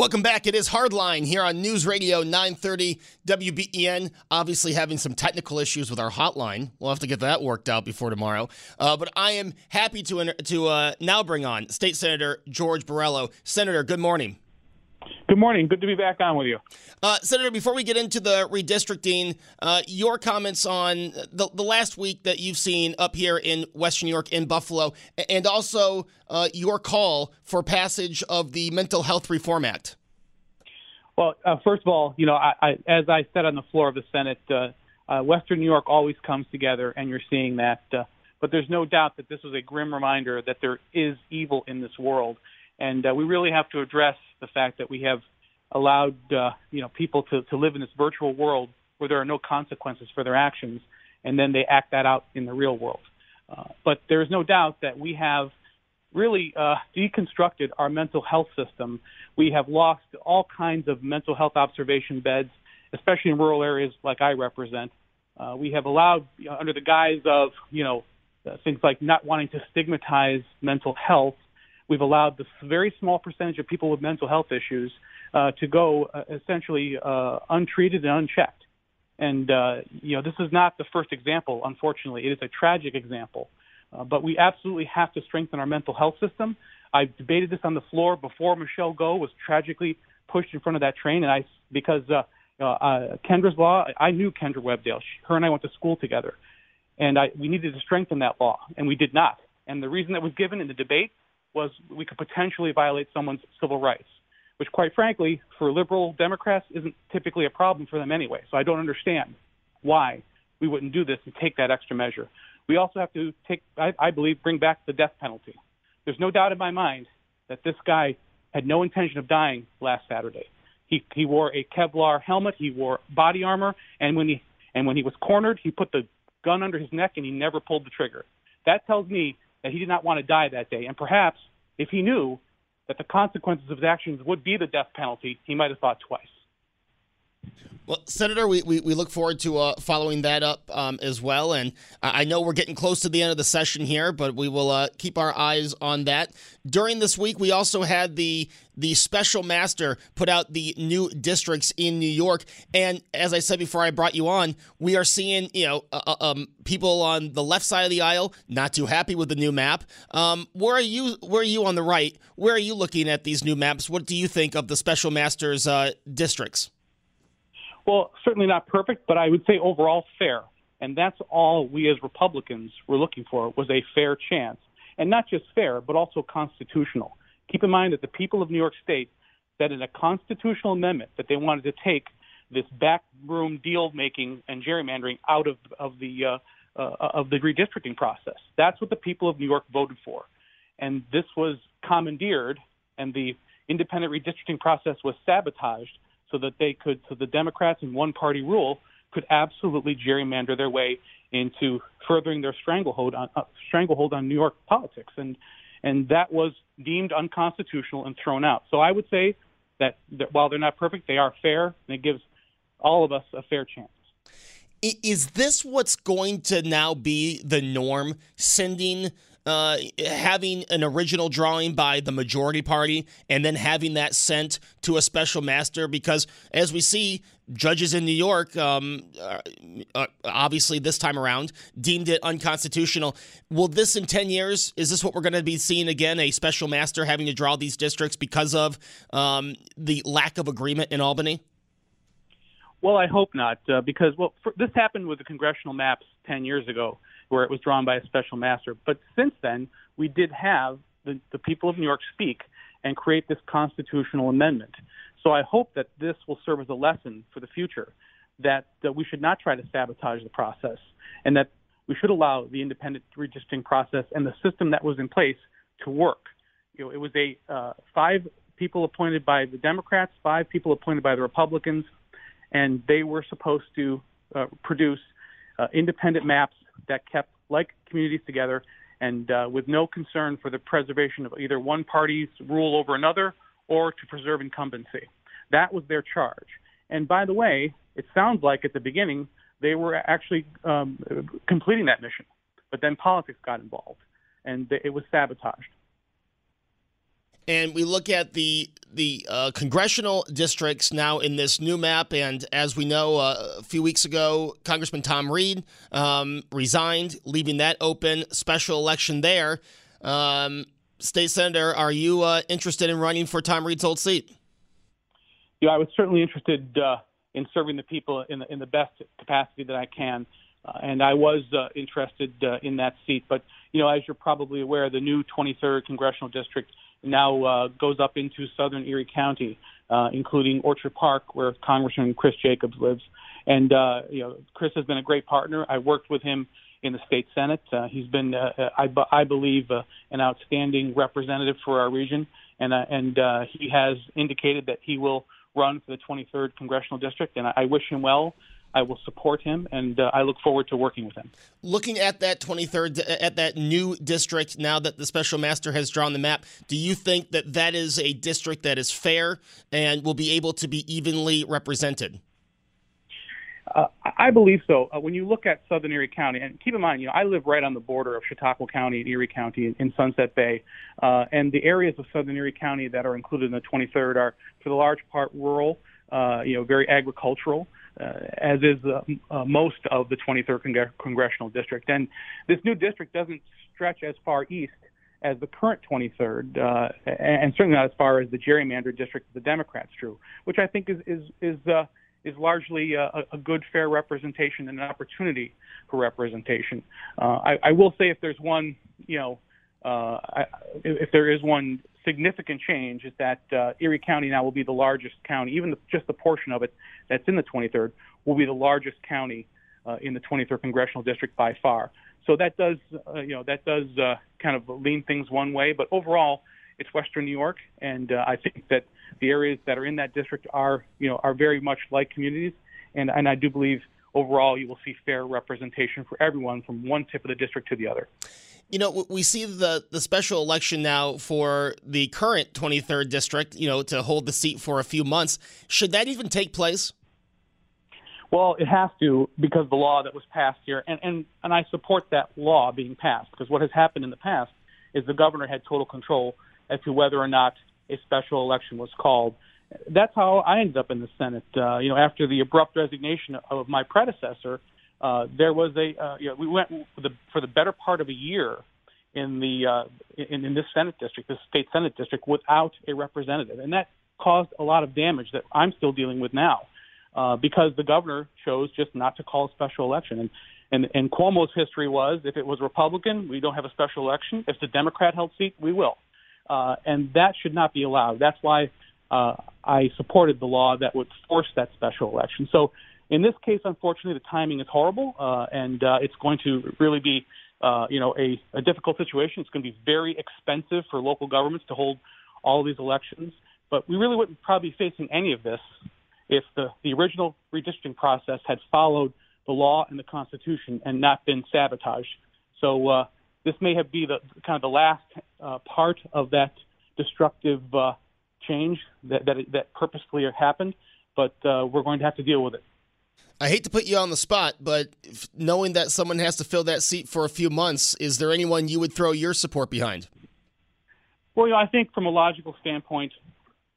Welcome back. It is Hardline here on News Radio 930 WBEN. Obviously, having some technical issues with our hotline. We'll have to get that worked out before tomorrow. Uh, but I am happy to to uh, now bring on State Senator George Borrello. Senator, good morning. Good morning. Good to be back on with you. Uh, Senator, before we get into the redistricting, uh, your comments on the, the last week that you've seen up here in Western New York, in Buffalo, and also uh, your call for passage of the Mental Health Reform Act. Well, uh, first of all, you know, I, I, as I said on the floor of the Senate, uh, uh, Western New York always comes together, and you're seeing that. but there's no doubt that this was a grim reminder that there is evil in this world and uh, we really have to address the fact that we have allowed uh, you know people to, to live in this virtual world where there are no consequences for their actions, and then they act that out in the real world. Uh, but there is no doubt that we have really uh, deconstructed our mental health system. We have lost all kinds of mental health observation beds, especially in rural areas like I represent. Uh, we have allowed, you know, under the guise of, you know, uh, things like not wanting to stigmatize mental health, we've allowed this very small percentage of people with mental health issues uh, to go uh, essentially uh, untreated and unchecked. And uh, you know, this is not the first example. Unfortunately, it is a tragic example. Uh, but we absolutely have to strengthen our mental health system. I debated this on the floor before Michelle Go was tragically pushed in front of that train, and I because uh, uh, Kendra's law, I knew Kendra Webdale. She, her and I went to school together, and I, we needed to strengthen that law, and we did not. And the reason that was given in the debate was we could potentially violate someone's civil rights, which, quite frankly, for liberal Democrats isn't typically a problem for them anyway. So I don't understand why we wouldn't do this and take that extra measure. We also have to take, I, I believe, bring back the death penalty. There's no doubt in my mind that this guy had no intention of dying last Saturday. He he wore a Kevlar helmet, he wore body armor, and when he and when he was cornered, he put the gun under his neck and he never pulled the trigger. That tells me that he did not want to die that day. And perhaps if he knew that the consequences of his actions would be the death penalty, he might have thought twice. Well, Senator, we, we, we look forward to uh, following that up um, as well. And I know we're getting close to the end of the session here, but we will uh, keep our eyes on that. During this week, we also had the the special master put out the new districts in New York. And as I said before I brought you on, we are seeing, you know, uh, uh um, people on the left side of the aisle not too happy with the new map. Um, where are you? Where are you on the right? Where are you looking at these new maps? What do you think of the special master's uh, districts? Well, certainly not perfect, but I would say overall fair. And that's all we as Republicans were looking for was a fair chance. And not just fair, but also constitutional. Keep in mind that the people of New York State said in a constitutional amendment that they wanted to take this backroom deal making and gerrymandering out of, of the uh, uh, of the redistricting process. That's what the people of New York voted for. And this was commandeered, and the independent redistricting process was sabotaged so that they could, so the Democrats in one party rule could absolutely gerrymander their way into furthering their stranglehold on uh, stranglehold on New York politics, and and that was deemed unconstitutional and thrown out. So I would say that, that while they're not perfect, they are fair, and it gives all of us a fair chance. Is this what's going to now be the norm? Sending uh, having an original drawing by the majority party and then having that sent to a special master because, as we see, judges in New York, um, uh, uh, obviously this time around, deemed it unconstitutional. Will this in 10 years, is this what we're going to be seeing again? A special master having to draw these districts because of um, the lack of agreement in Albany? Well, I hope not, uh, because well, for, this happened with the congressional maps 10 years ago where it was drawn by a special master. But since then, we did have the, the people of New York speak and create this constitutional amendment. So I hope that this will serve as a lesson for the future that, that we should not try to sabotage the process and that we should allow the independent redistricting process and the system that was in place to work. You know, it was a uh, five people appointed by the Democrats, five people appointed by the Republicans, and they were supposed to uh, produce uh, independent maps that kept like communities together and uh, with no concern for the preservation of either one party's rule over another or to preserve incumbency. That was their charge. And by the way, it sounds like at the beginning they were actually um, completing that mission, but then politics got involved and it was sabotaged and we look at the the uh, congressional districts now in this new map. And as we know, uh, a few weeks ago, Congressman Tom Reed um, resigned, leaving that open. Special election there. Um, State Senator, are you uh, interested in running for Tom Reed's old seat? Yeah, I was certainly interested uh, in serving the people in the, in the best capacity that I can. Uh, and I was uh, interested in that seat. But, you know, as you're probably aware, the new 23rd congressional district now uh, goes up into southern Erie County, uh, including Orchard Park, where Congressman Chris Jacobs lives. And uh, you know, Chris has been a great partner. I worked with him in the state senate. Uh, he's been, uh, I, I believe, uh, an outstanding representative for our region, and uh, and uh, he has indicated that he will run for the 23rd congressional district. And I, I wish him well. I will support him, and uh, I look forward to working with him. Looking at that 23rd, at that new district, now that the special master has drawn the map, do you think that that is a district that is fair and will be able to be evenly represented? Uh, I believe so. Uh, when you look at Southern Erie County, and keep in mind, you know, I live right on the border of Chautauqua County and Erie County in, in Sunset Bay, uh, and the areas of Southern Erie County that are included in the 23rd are, for the large part, rural. Uh, you know, very agricultural. Uh, as is uh, uh, most of the 23rd Cong- congressional district. And this new district doesn't stretch as far east as the current 23rd, uh, and certainly not as far as the gerrymandered district of the Democrats drew, which I think is is is uh, is largely a, a, good, fair representation and an opportunity for representation. Uh, I, I, will say, if there's one, you know, I, if there is one significant change is that uh, Erie County now will be the largest county, even the, just the portion of it that's in the 23rd will be the largest county uh, in the 23rd congressional district by far. So that does, uh, you know, that does uh, kind of lean things one way, but overall, it's Western New York, and uh, I think that the areas that are in that district are, you know, are very much like communities, and and I do believe overall you will see fair representation for everyone from one tip of the district to the other. You know, we see the the special election now for the current 23rd district, you know, to hold the seat for a few months. Should that even take place? Well, it has to because the law that was passed here, and, and, and I support that law being passed because what has happened in the past is the governor had total control as to whether or not a special election was called. That's how I ended up in the Senate. Uh, you know, after the abrupt resignation of my predecessor, uh, there was a uh, you know, we went for the for the better part of a year in the uh, in, in this Senate district, this state Senate district, without a representative, and that caused a lot of damage that I'm still dealing with now, uh, because the governor chose just not to call a special election. And and and Cuomo's history was, if it was Republican, we don't have a special election. If the Democrat held seat, we will, uh, and that should not be allowed. That's why uh, I supported the law that would force that special election. So in this case, unfortunately, the timing is horrible, uh, and uh, it's going to really be, uh, you know, a, a difficult situation. It's going to be very expensive for local governments to hold all these elections. But we really wouldn't probably be facing any of this if the, the original redistricting process had followed the law and the Constitution and not been sabotaged. So uh, this may have be the kind of the last uh, part of that destructive uh, change that that, that purposefully happened. But uh, we're going to have to deal with it. I hate to put you on the spot, but knowing that someone has to fill that seat for a few months, is there anyone you would throw your support behind? Well, you know, I think from a logical standpoint,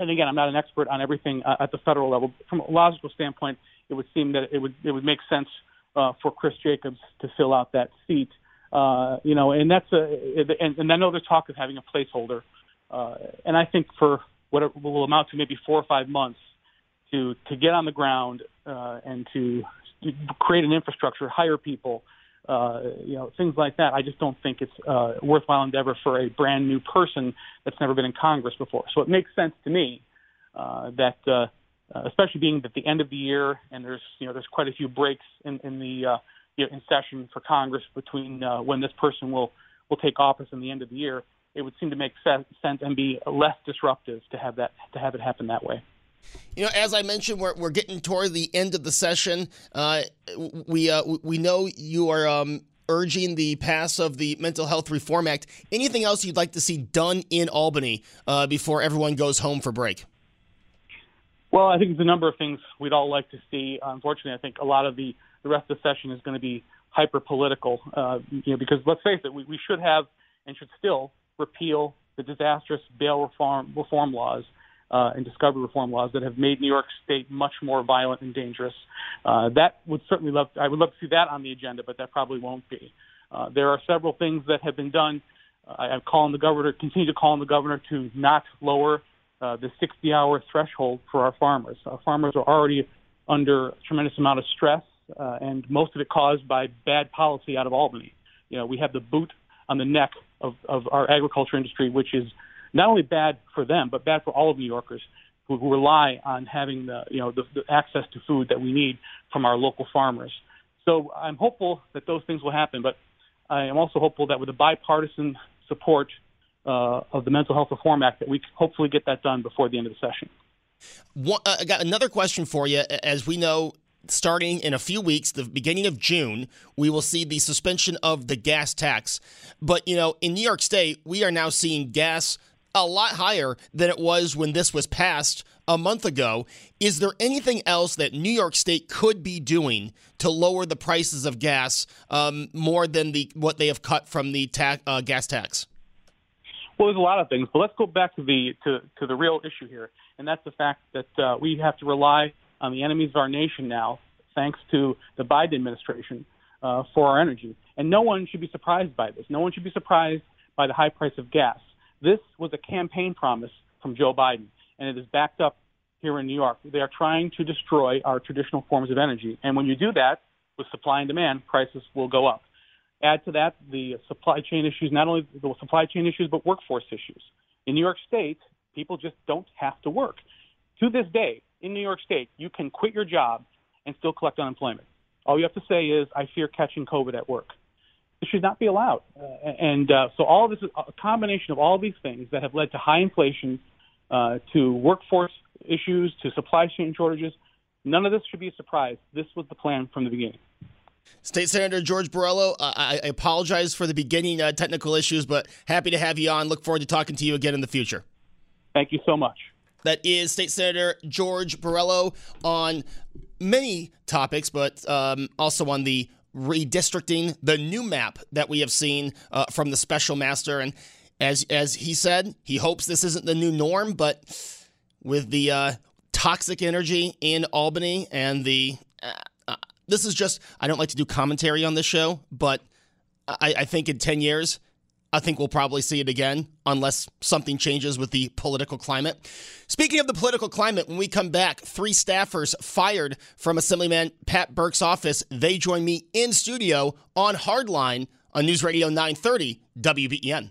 and again, I'm not an expert on everything uh, at the federal level. From a logical standpoint, it would seem that it would it would make sense uh, for Chris Jacobs to fill out that seat. Uh, you know, and that's a and, and I know there's talk of having a placeholder, uh, and I think for what it will amount to maybe four or five months, to to get on the ground uh, and to create an infrastructure, hire people, uh, you know, things like that. I just don't think it's uh, worthwhile endeavor for a brand new person that's never been in Congress before. So it makes sense to me uh, that, uh, especially being at the end of the year and there's you know there's quite a few breaks in, in the uh, you know, in session for Congress between uh, when this person will will take office and the end of the year. it would seem to make sense and be less disruptive to have that to have it happen that way. You know, as I mentioned, we're, we're getting toward the end of the session. Uh, we uh, we know you are um, urging the pass of the Mental Health Reform Act. Anything else you'd like to see done in Albany uh, before everyone goes home for break? Well, I think there's a number of things we'd all like to see. Unfortunately, I think a lot of the, the rest of the session is going to be hyper political. Uh, you know, because let's face it, we, we should have and should still repeal the disastrous bail reform reform laws uh, and discovery reform laws that have made New York State much more violent and dangerous. Uh, that would certainly love. I would love to see that on the agenda, but that probably won't be. Uh, there are several things that have been done. Uh, I'm calling the governor, continue to call on the governor to not lower uh, the 60-hour threshold for our farmers. Our farmers are already under a tremendous amount of stress, uh, and most of it caused by bad policy out of Albany. You know, we have the boot on the neck of, of our agriculture industry, which is not only bad for them, but bad for all of New Yorkers who, who rely on having the you know the, the access to food that we need from our local farmers. So I'm hopeful that those things will happen, but I am also hopeful that with the bipartisan support uh, of the Mental Health Reform Act, that we hopefully get that done before the end of the session. One, uh, I got another question for you. As we know, starting in a few weeks, the beginning of June, we will see the suspension of the gas tax. But, you know, in New York State, we are now seeing gas a lot higher than it was when this was passed a month ago. Is there anything else that New York State could be doing to lower the prices of gas um, more than the what they have cut from the uh, gas tax? Well, there's a lot of things, but let's go back to the to, to the real issue here, and that's the fact that uh, we have to rely on the enemies of our nation now, thanks to the Biden administration, uh, for our energy. And no one should be surprised by this. No one should be surprised by the high price of gas. This was a campaign promise from Joe Biden, and it is backed up here in New York. They are trying to destroy our traditional forms of energy. And when you do that with supply and demand, prices will go up. Add to that the supply chain issues, not only the supply chain issues, but workforce issues. In New York State, people just don't have to work. To this day, in New York State, you can quit your job and still collect unemployment. All you have to say is, I fear catching COVID at work. This should not be allowed. Uh, and uh, so all of this is a combination of all these things that have led to high inflation, uh, to workforce issues, to supply chain shortages. None of this should be a surprise. This was the plan from the beginning. State Senator George Borrello, uh, I, I, apologize for the beginning uh, technical issues, but happy to have you on. Look forward to talking to you again in the future. Thank you so much. That is State Senator George Borrello on many topics, but um, also on the redistricting, the new map that we have seen uh, from the special master. And as as he said, he hopes this isn't the new norm, but with the uh, toxic energy in Albany and the uh, uh this is just I don't like to do commentary on this show, but I, I think in ten years I think we'll probably see it again unless something changes with the political climate. Speaking of the political climate, when we come back, three staffers fired from Assemblyman Pat Burke's office. They join me in studio on Hardline on News Radio 930 WBEN.